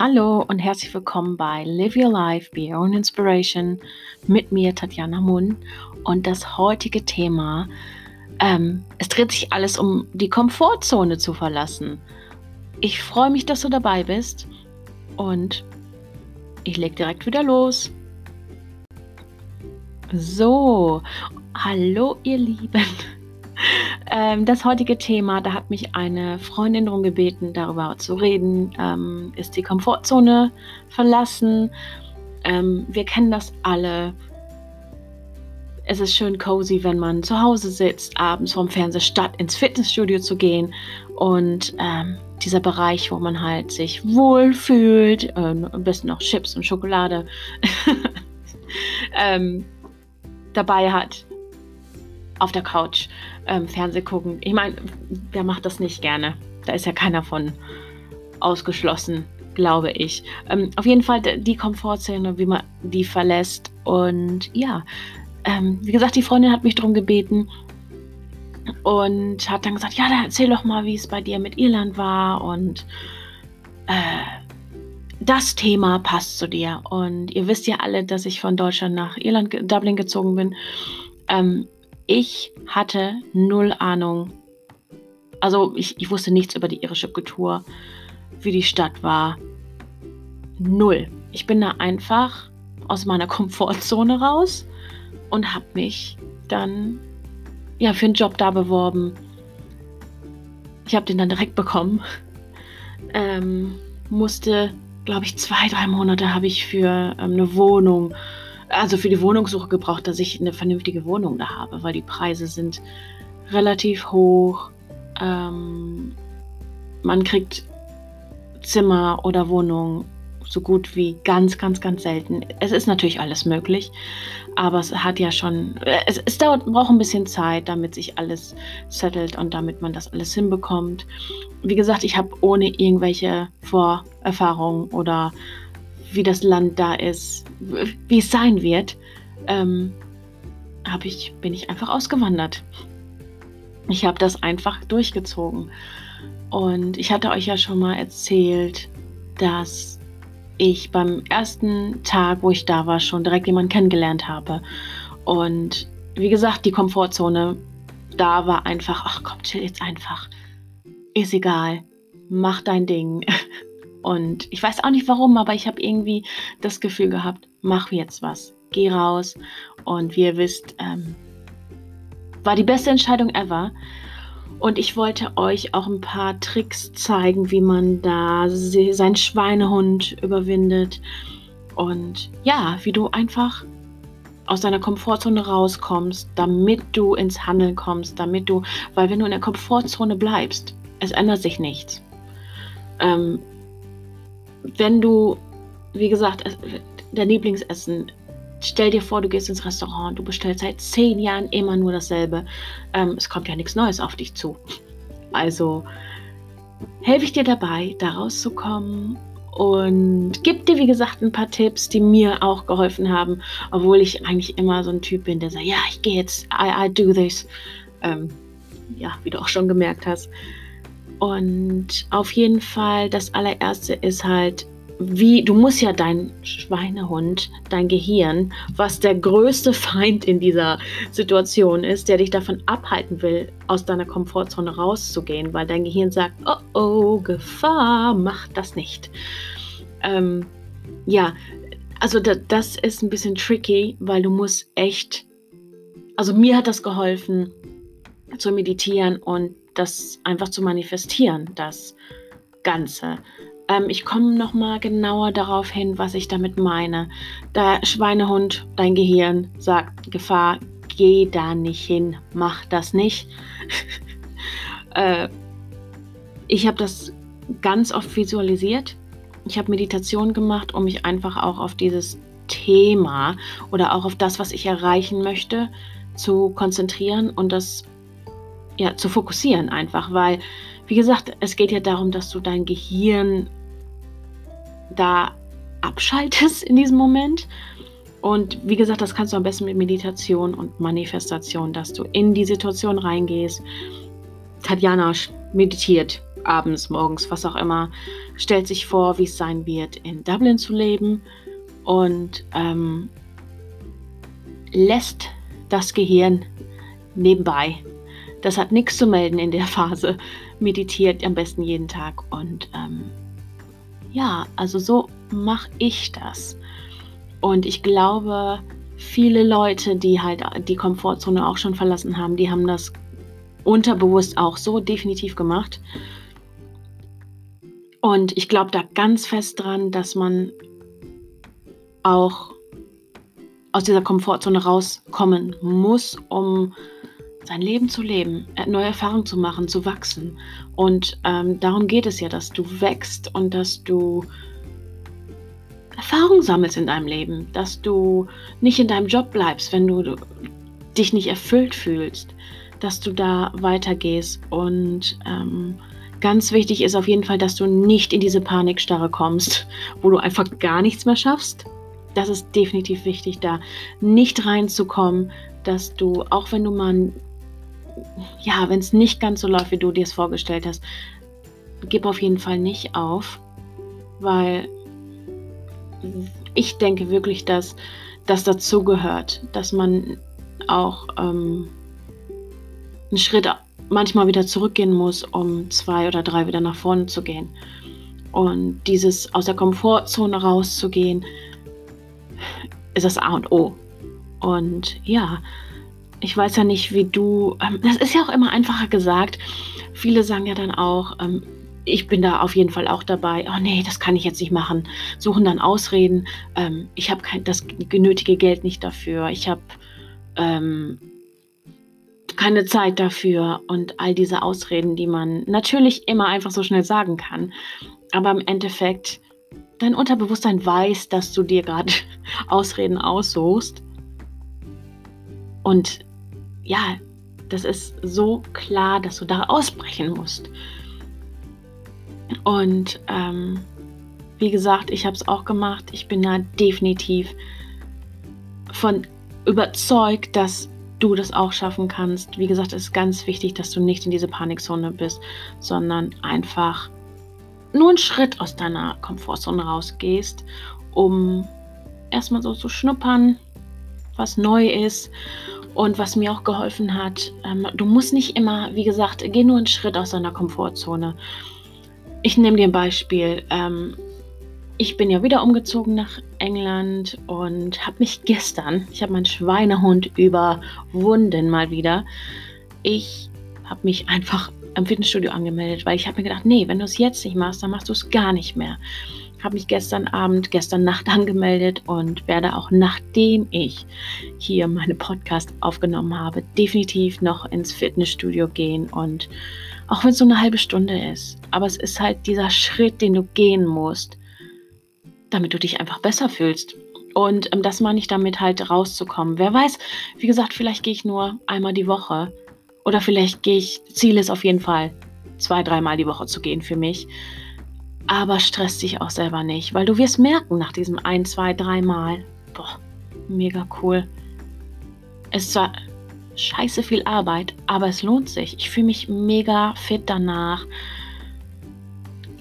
Hallo und herzlich willkommen bei Live Your Life, Be Your Own Inspiration mit mir, Tatjana Munn. Und das heutige Thema, ähm, es dreht sich alles um die Komfortzone zu verlassen. Ich freue mich, dass du dabei bist und ich leg direkt wieder los. So, hallo ihr Lieben. Ähm, das heutige Thema, da hat mich eine Freundin darum gebeten, darüber zu reden, ähm, ist die Komfortzone verlassen. Ähm, wir kennen das alle. Es ist schön cozy, wenn man zu Hause sitzt, abends vorm Fernseher, statt ins Fitnessstudio zu gehen. Und ähm, dieser Bereich, wo man halt sich wohlfühlt, äh, am besten noch Chips und Schokolade ähm, dabei hat auf der Couch ähm, Fernseh gucken. Ich meine, wer macht das nicht gerne? Da ist ja keiner von ausgeschlossen, glaube ich. Ähm, auf jeden Fall die Komfortzone, wie man die verlässt. Und ja, ähm, wie gesagt, die Freundin hat mich darum gebeten und hat dann gesagt, ja, dann erzähl doch mal, wie es bei dir mit Irland war und äh, das Thema passt zu dir. Und ihr wisst ja alle, dass ich von Deutschland nach Irland, Dublin gezogen bin. Ähm, ich hatte null Ahnung. Also ich, ich wusste nichts über die irische Kultur, wie die Stadt war. Null. Ich bin da einfach aus meiner Komfortzone raus und habe mich dann ja für einen Job da beworben. Ich habe den dann direkt bekommen. Ähm, musste, glaube ich, zwei, drei Monate habe ich für ähm, eine Wohnung also für die Wohnungssuche gebraucht, dass ich eine vernünftige Wohnung da habe, weil die Preise sind relativ hoch. Ähm, man kriegt Zimmer oder Wohnung so gut wie ganz, ganz, ganz selten. Es ist natürlich alles möglich, aber es hat ja schon, es, es dauert, braucht ein bisschen Zeit, damit sich alles settelt und damit man das alles hinbekommt. Wie gesagt, ich habe ohne irgendwelche Vorerfahrungen oder wie das Land da ist, wie es sein wird, ähm, hab ich, bin ich einfach ausgewandert. Ich habe das einfach durchgezogen. Und ich hatte euch ja schon mal erzählt, dass ich beim ersten Tag, wo ich da war, schon direkt jemanden kennengelernt habe. Und wie gesagt, die Komfortzone da war einfach, ach komm, chill jetzt einfach. Ist egal. Mach dein Ding. Und ich weiß auch nicht warum, aber ich habe irgendwie das Gefühl gehabt, mach jetzt was, geh raus. Und wie ihr wisst, ähm, war die beste Entscheidung ever. Und ich wollte euch auch ein paar Tricks zeigen, wie man da seinen Schweinehund überwindet. Und ja, wie du einfach aus deiner Komfortzone rauskommst, damit du ins Handeln kommst, damit du, weil wenn du in der Komfortzone bleibst, es ändert sich nichts. Ähm, wenn du, wie gesagt, dein Lieblingsessen, stell dir vor, du gehst ins Restaurant, du bestellst seit zehn Jahren immer nur dasselbe. Ähm, es kommt ja nichts Neues auf dich zu. Also helfe ich dir dabei, da rauszukommen und gebe dir, wie gesagt, ein paar Tipps, die mir auch geholfen haben, obwohl ich eigentlich immer so ein Typ bin, der sagt, ja, ich gehe jetzt, I, I do this. Ähm, ja, wie du auch schon gemerkt hast. Und auf jeden Fall, das allererste ist halt, wie, du musst ja dein Schweinehund, dein Gehirn, was der größte Feind in dieser Situation ist, der dich davon abhalten will, aus deiner Komfortzone rauszugehen, weil dein Gehirn sagt, oh oh, Gefahr, mach das nicht. Ähm, ja, also da, das ist ein bisschen tricky, weil du musst echt, also mir hat das geholfen zu meditieren und das einfach zu manifestieren, das Ganze. Ähm, ich komme nochmal genauer darauf hin, was ich damit meine. Der Schweinehund, dein Gehirn sagt, Gefahr, geh da nicht hin, mach das nicht. äh, ich habe das ganz oft visualisiert. Ich habe Meditation gemacht, um mich einfach auch auf dieses Thema oder auch auf das, was ich erreichen möchte, zu konzentrieren und das ja, zu fokussieren einfach, weil, wie gesagt, es geht ja darum, dass du dein Gehirn da abschaltest in diesem Moment. Und wie gesagt, das kannst du am besten mit Meditation und Manifestation, dass du in die Situation reingehst. Tatjana meditiert abends, morgens, was auch immer, stellt sich vor, wie es sein wird, in Dublin zu leben und ähm, lässt das Gehirn nebenbei. Das hat nichts zu melden in der Phase. Meditiert am besten jeden Tag und ähm, ja, also so mache ich das. Und ich glaube, viele Leute, die halt die Komfortzone auch schon verlassen haben, die haben das unterbewusst auch so definitiv gemacht. Und ich glaube da ganz fest dran, dass man auch aus dieser Komfortzone rauskommen muss, um sein Leben zu leben, äh, neue Erfahrungen zu machen, zu wachsen. Und ähm, darum geht es ja, dass du wächst und dass du Erfahrung sammelst in deinem Leben, dass du nicht in deinem Job bleibst, wenn du dich nicht erfüllt fühlst, dass du da weitergehst. Und ähm, ganz wichtig ist auf jeden Fall, dass du nicht in diese Panikstarre kommst, wo du einfach gar nichts mehr schaffst. Das ist definitiv wichtig, da nicht reinzukommen, dass du, auch wenn du mal, ja, wenn es nicht ganz so läuft, wie du dir es vorgestellt hast, gib auf jeden Fall nicht auf, weil ich denke wirklich, dass das dazugehört, dass man auch ähm, einen Schritt manchmal wieder zurückgehen muss, um zwei oder drei wieder nach vorne zu gehen. Und dieses aus der Komfortzone rauszugehen, ist das A und O. Und ja, ich weiß ja nicht, wie du, ähm, das ist ja auch immer einfacher gesagt. Viele sagen ja dann auch, ähm, ich bin da auf jeden Fall auch dabei. Oh nee, das kann ich jetzt nicht machen. Suchen dann Ausreden. Ähm, ich habe das genötige Geld nicht dafür. Ich habe ähm, keine Zeit dafür und all diese Ausreden, die man natürlich immer einfach so schnell sagen kann. Aber im Endeffekt, dein Unterbewusstsein weiß, dass du dir gerade Ausreden aussuchst. Und ja, das ist so klar, dass du da ausbrechen musst. Und ähm, wie gesagt, ich habe es auch gemacht. Ich bin da definitiv von überzeugt, dass du das auch schaffen kannst. Wie gesagt, es ist ganz wichtig, dass du nicht in diese Panikzone bist, sondern einfach nur einen Schritt aus deiner Komfortzone rausgehst, um erstmal so zu schnuppern, was neu ist und was mir auch geholfen hat. Ähm, du musst nicht immer, wie gesagt, geh nur einen Schritt aus deiner Komfortzone. Ich nehme dir ein Beispiel. Ähm, ich bin ja wieder umgezogen nach England und habe mich gestern, ich habe meinen Schweinehund überwunden mal wieder. Ich habe mich einfach am Fitnessstudio angemeldet, weil ich habe mir gedacht, nee, wenn du es jetzt nicht machst, dann machst du es gar nicht mehr. Habe mich gestern Abend, gestern Nacht angemeldet und werde auch nachdem ich hier meine Podcast aufgenommen habe, definitiv noch ins Fitnessstudio gehen und auch wenn es so eine halbe Stunde ist. Aber es ist halt dieser Schritt, den du gehen musst, damit du dich einfach besser fühlst. Und ähm, das meine ich damit halt rauszukommen. Wer weiß, wie gesagt, vielleicht gehe ich nur einmal die Woche. Oder vielleicht gehe ich, Ziel ist auf jeden Fall, zwei, dreimal die Woche zu gehen für mich. Aber stress dich auch selber nicht, weil du wirst merken nach diesem ein, zwei, dreimal, boah, mega cool. Es ist zwar scheiße viel Arbeit, aber es lohnt sich. Ich fühle mich mega fit danach.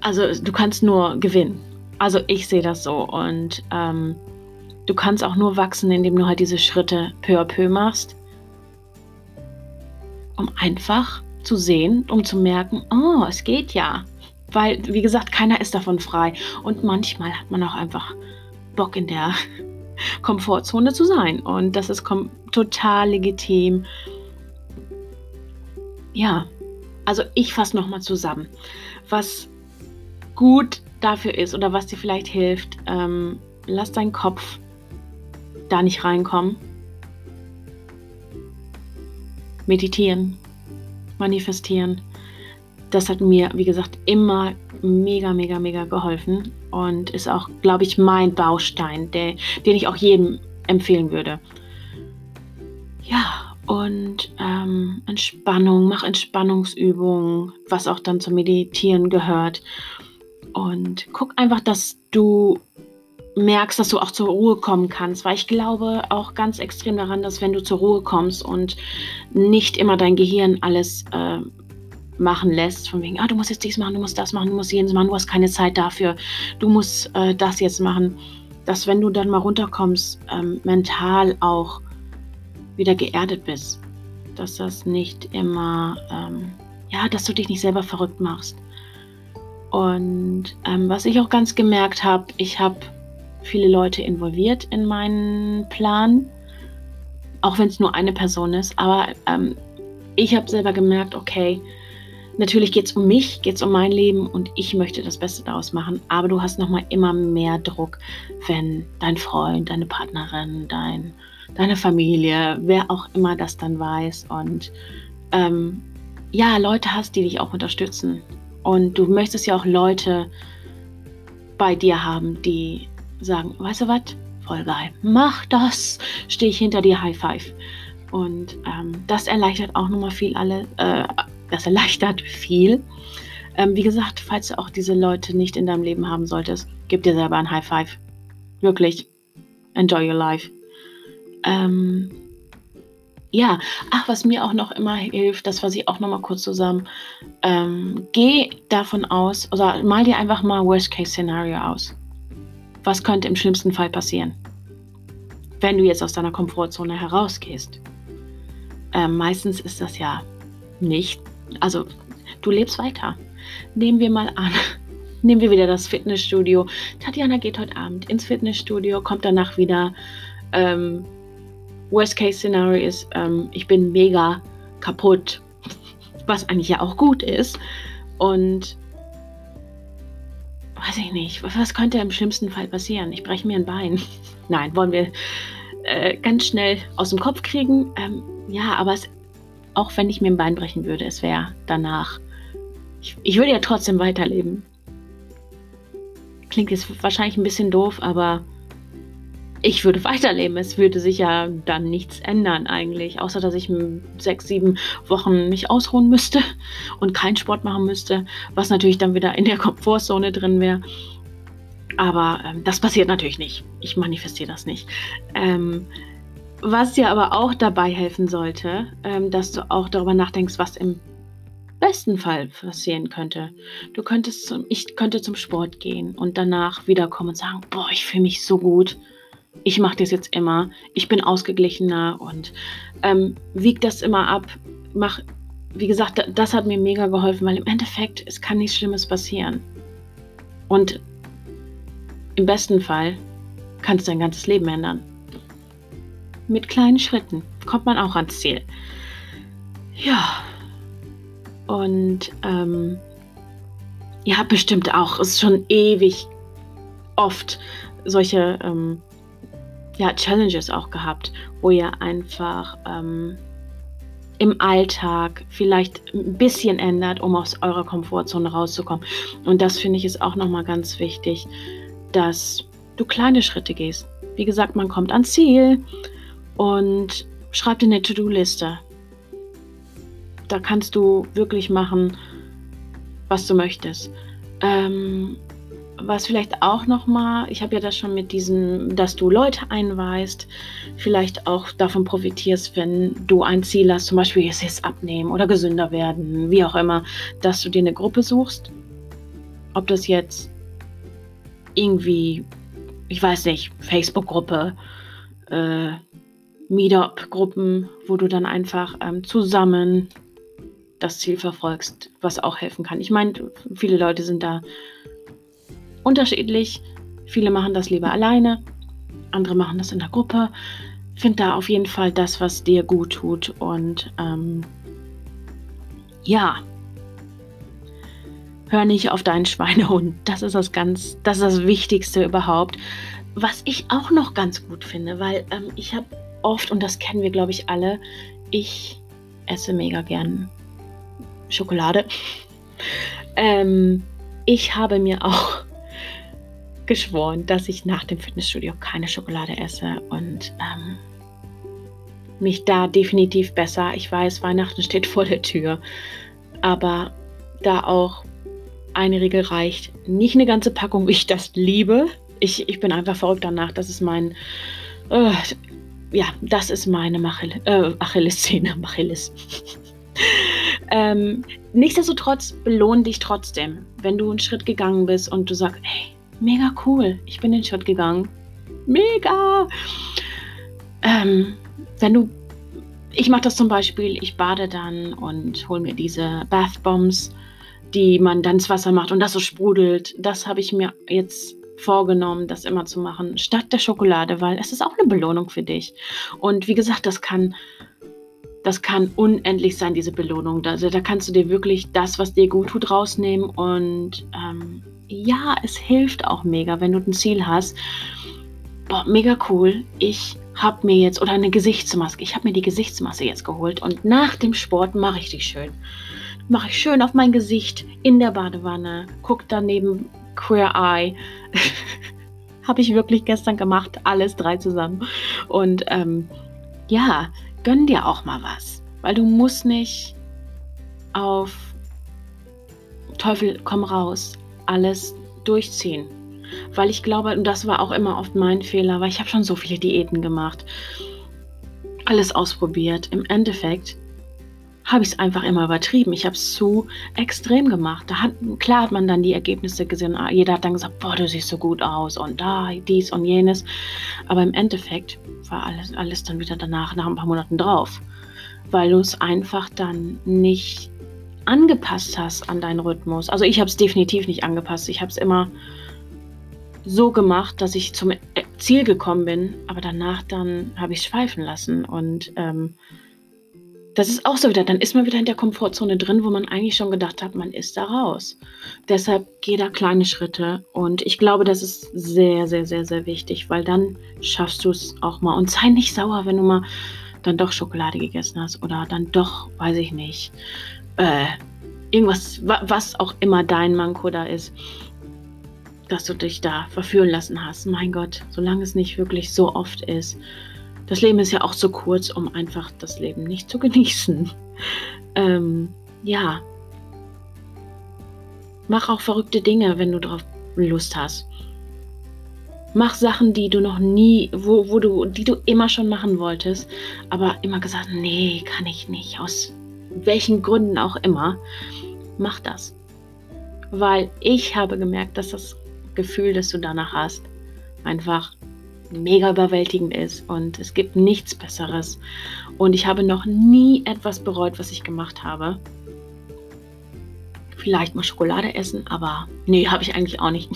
Also du kannst nur gewinnen. Also ich sehe das so und ähm, du kannst auch nur wachsen, indem du halt diese Schritte peu à peu machst, um einfach zu sehen, um zu merken, oh, es geht ja. Weil, wie gesagt, keiner ist davon frei. Und manchmal hat man auch einfach Bock in der Komfortzone zu sein. Und das ist total legitim. Ja, also ich fasse nochmal zusammen. Was gut dafür ist oder was dir vielleicht hilft, ähm, lass deinen Kopf da nicht reinkommen. Meditieren, manifestieren. Das hat mir, wie gesagt, immer mega, mega, mega geholfen und ist auch, glaube ich, mein Baustein, der, den ich auch jedem empfehlen würde. Ja, und ähm, Entspannung, mach Entspannungsübungen, was auch dann zum Meditieren gehört. Und guck einfach, dass du merkst, dass du auch zur Ruhe kommen kannst, weil ich glaube auch ganz extrem daran, dass wenn du zur Ruhe kommst und nicht immer dein Gehirn alles äh, machen lässt, von wegen, ah, du musst jetzt dies machen, du musst das machen, du musst jenes machen, du hast keine Zeit dafür, du musst äh, das jetzt machen, dass wenn du dann mal runterkommst, ähm, mental auch wieder geerdet bist, dass das nicht immer, ähm, ja, dass du dich nicht selber verrückt machst. Und ähm, was ich auch ganz gemerkt habe, ich habe viele Leute involviert in meinen Plan, auch wenn es nur eine Person ist, aber ähm, ich habe selber gemerkt, okay, Natürlich geht es um mich, geht es um mein Leben und ich möchte das Beste daraus machen. Aber du hast nochmal immer mehr Druck, wenn dein Freund, deine Partnerin, dein, deine Familie, wer auch immer das dann weiß und ähm, ja, Leute hast, die dich auch unterstützen. Und du möchtest ja auch Leute bei dir haben, die sagen, weißt du was, voll geil, mach das, stehe ich hinter dir, High Five. Und ähm, das erleichtert auch nochmal viel alle, äh, das erleichtert viel. Ähm, wie gesagt, falls du auch diese Leute nicht in deinem Leben haben solltest, gib dir selber ein High Five. Wirklich. Enjoy your life. Ähm, ja, ach, was mir auch noch immer hilft, das fasse ich auch noch mal kurz zusammen. Ähm, geh davon aus, oder mal dir einfach mal Worst-Case-Szenario aus. Was könnte im schlimmsten Fall passieren? Wenn du jetzt aus deiner Komfortzone herausgehst. Ähm, meistens ist das ja nicht also du lebst weiter. Nehmen wir mal an, nehmen wir wieder das Fitnessstudio. Tatjana geht heute Abend ins Fitnessstudio, kommt danach wieder. Ähm, Worst Case Scenario ist, ähm, ich bin mega kaputt, was eigentlich ja auch gut ist. Und weiß ich nicht, was könnte im schlimmsten Fall passieren? Ich breche mir ein Bein. Nein, wollen wir äh, ganz schnell aus dem Kopf kriegen. Ähm, ja, aber es auch wenn ich mir ein Bein brechen würde, es wäre danach. Ich, ich würde ja trotzdem weiterleben. Klingt jetzt wahrscheinlich ein bisschen doof, aber ich würde weiterleben. Es würde sich ja dann nichts ändern eigentlich, außer dass ich sechs, sieben Wochen mich ausruhen müsste und keinen Sport machen müsste, was natürlich dann wieder in der Komfortzone drin wäre. Aber ähm, das passiert natürlich nicht. Ich manifestiere das nicht. Ähm, was dir aber auch dabei helfen sollte, ähm, dass du auch darüber nachdenkst, was im besten Fall passieren könnte. Du könntest zum, ich könnte zum Sport gehen und danach wiederkommen und sagen, boah, ich fühle mich so gut. Ich mache das jetzt immer. Ich bin ausgeglichener und ähm, wieg das immer ab. Mach, wie gesagt, das hat mir mega geholfen, weil im Endeffekt es kann nichts Schlimmes passieren. Und im besten Fall kannst du dein ganzes Leben ändern mit kleinen Schritten kommt man auch ans Ziel. Ja. Und ähm, ihr habt bestimmt auch, es ist schon ewig oft solche ähm, ja, Challenges auch gehabt, wo ihr einfach ähm, im Alltag vielleicht ein bisschen ändert, um aus eurer Komfortzone rauszukommen. Und das finde ich ist auch nochmal ganz wichtig, dass du kleine Schritte gehst. Wie gesagt, man kommt ans Ziel und schreib dir eine To-Do-Liste. Da kannst du wirklich machen, was du möchtest. Ähm, was vielleicht auch noch mal, ich habe ja das schon mit diesem, dass du Leute einweist, vielleicht auch davon profitierst, wenn du ein Ziel hast, zum Beispiel jetzt, jetzt abnehmen oder gesünder werden, wie auch immer, dass du dir eine Gruppe suchst. Ob das jetzt irgendwie, ich weiß nicht, Facebook-Gruppe, äh, Meetup-Gruppen, wo du dann einfach ähm, zusammen das Ziel verfolgst, was auch helfen kann. Ich meine, viele Leute sind da unterschiedlich. Viele machen das lieber alleine, andere machen das in der Gruppe. Find da auf jeden Fall das, was dir gut tut. Und ähm, ja, hör nicht auf deinen Schweinehund. Das ist das ganz, das ist das Wichtigste überhaupt. Was ich auch noch ganz gut finde, weil ähm, ich habe oft, und das kennen wir, glaube ich, alle, ich esse mega gern Schokolade. ähm, ich habe mir auch geschworen, dass ich nach dem Fitnessstudio keine Schokolade esse und ähm, mich da definitiv besser. Ich weiß, Weihnachten steht vor der Tür, aber da auch eine Regel reicht. Nicht eine ganze Packung, wie ich das liebe. Ich, ich bin einfach verrückt danach. Das ist mein. Uh, ja, das ist meine Machil äh, Achilles. Ähm, nichtsdestotrotz belohn dich trotzdem, wenn du einen Schritt gegangen bist und du sagst, hey, mega cool, ich bin den Schritt gegangen. Mega! Ähm, wenn du, ich mache das zum Beispiel, ich bade dann und hole mir diese Bath Bombs, die man dann ins Wasser macht und das so sprudelt. Das habe ich mir jetzt vorgenommen, das immer zu machen, statt der Schokolade, weil es ist auch eine Belohnung für dich. Und wie gesagt, das kann, das kann unendlich sein, diese Belohnung. Also da kannst du dir wirklich das, was dir gut tut, rausnehmen. Und ähm, ja, es hilft auch mega, wenn du ein Ziel hast. Boah, mega cool. Ich habe mir jetzt, oder eine Gesichtsmaske, ich habe mir die Gesichtsmaske jetzt geholt und nach dem Sport mache ich die schön. Mache ich schön auf mein Gesicht in der Badewanne, guck daneben Queer Eye. Habe ich wirklich gestern gemacht, alles drei zusammen. Und ähm, ja, gönn dir auch mal was. Weil du musst nicht auf Teufel komm raus alles durchziehen. Weil ich glaube, und das war auch immer oft mein Fehler, weil ich habe schon so viele Diäten gemacht, alles ausprobiert. Im Endeffekt habe ich es einfach immer übertrieben. Ich habe es zu extrem gemacht. Da hat, klar hat man dann die Ergebnisse gesehen. Ah, jeder hat dann gesagt, boah, du siehst so gut aus und da, dies und jenes. Aber im Endeffekt war alles, alles dann wieder danach, nach ein paar Monaten drauf. Weil du es einfach dann nicht angepasst hast an deinen Rhythmus. Also ich habe es definitiv nicht angepasst. Ich habe es immer so gemacht, dass ich zum Ziel gekommen bin, aber danach dann habe ich es schweifen lassen und ähm, das ist auch so wieder, dann ist man wieder in der Komfortzone drin, wo man eigentlich schon gedacht hat, man ist da raus. Deshalb geh da kleine Schritte und ich glaube, das ist sehr, sehr, sehr, sehr wichtig, weil dann schaffst du es auch mal und sei nicht sauer, wenn du mal dann doch Schokolade gegessen hast oder dann doch, weiß ich nicht, äh, irgendwas, was auch immer dein Manko da ist, dass du dich da verführen lassen hast. Mein Gott, solange es nicht wirklich so oft ist das Leben ist ja auch so kurz, um einfach das Leben nicht zu genießen. Ähm, ja. Mach auch verrückte Dinge, wenn du darauf Lust hast. Mach Sachen, die du noch nie, wo, wo du, die du immer schon machen wolltest, aber immer gesagt, nee, kann ich nicht, aus welchen Gründen auch immer. Mach das. Weil ich habe gemerkt, dass das Gefühl, das du danach hast, einfach mega überwältigend ist und es gibt nichts Besseres. Und ich habe noch nie etwas bereut, was ich gemacht habe. Vielleicht mal Schokolade essen, aber nee, habe ich eigentlich auch nicht.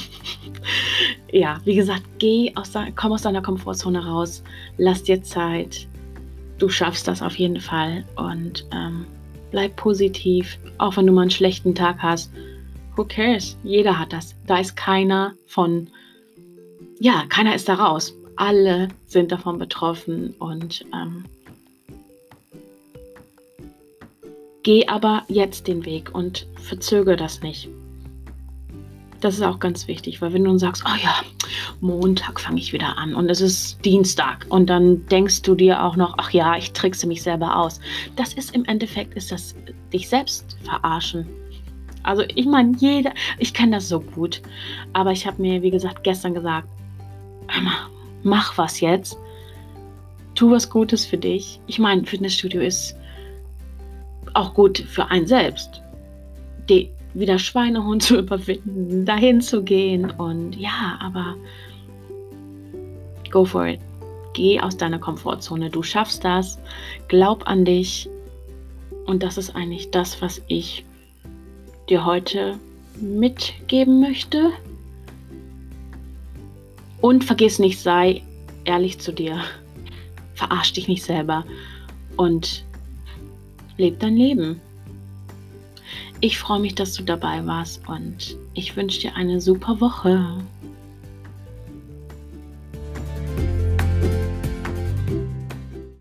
ja, wie gesagt, geh aus komm aus deiner Komfortzone raus, lass dir Zeit. Du schaffst das auf jeden Fall und ähm, bleib positiv, auch wenn du mal einen schlechten Tag hast. Who cares? Jeder hat das. Da ist keiner von, ja, keiner ist da raus alle sind davon betroffen und ähm, geh aber jetzt den Weg und verzögere das nicht. Das ist auch ganz wichtig, weil wenn du sagst, oh ja, Montag fange ich wieder an und es ist Dienstag und dann denkst du dir auch noch, ach ja, ich trickse mich selber aus. Das ist im Endeffekt, ist das dich selbst verarschen. Also ich meine, jeder, ich kenne das so gut, aber ich habe mir, wie gesagt, gestern gesagt, hör mal, mach was jetzt. Tu was Gutes für dich. Ich meine, Fitnessstudio ist auch gut für einen selbst. Die, wieder Schweinehund zu überwinden, dahin zu gehen und ja, aber go for it. Geh aus deiner Komfortzone. Du schaffst das. Glaub an dich. Und das ist eigentlich das, was ich dir heute mitgeben möchte. Und vergiss nicht, sei ehrlich zu dir. Verarsch dich nicht selber und leb dein Leben. Ich freue mich, dass du dabei warst und ich wünsche dir eine super Woche.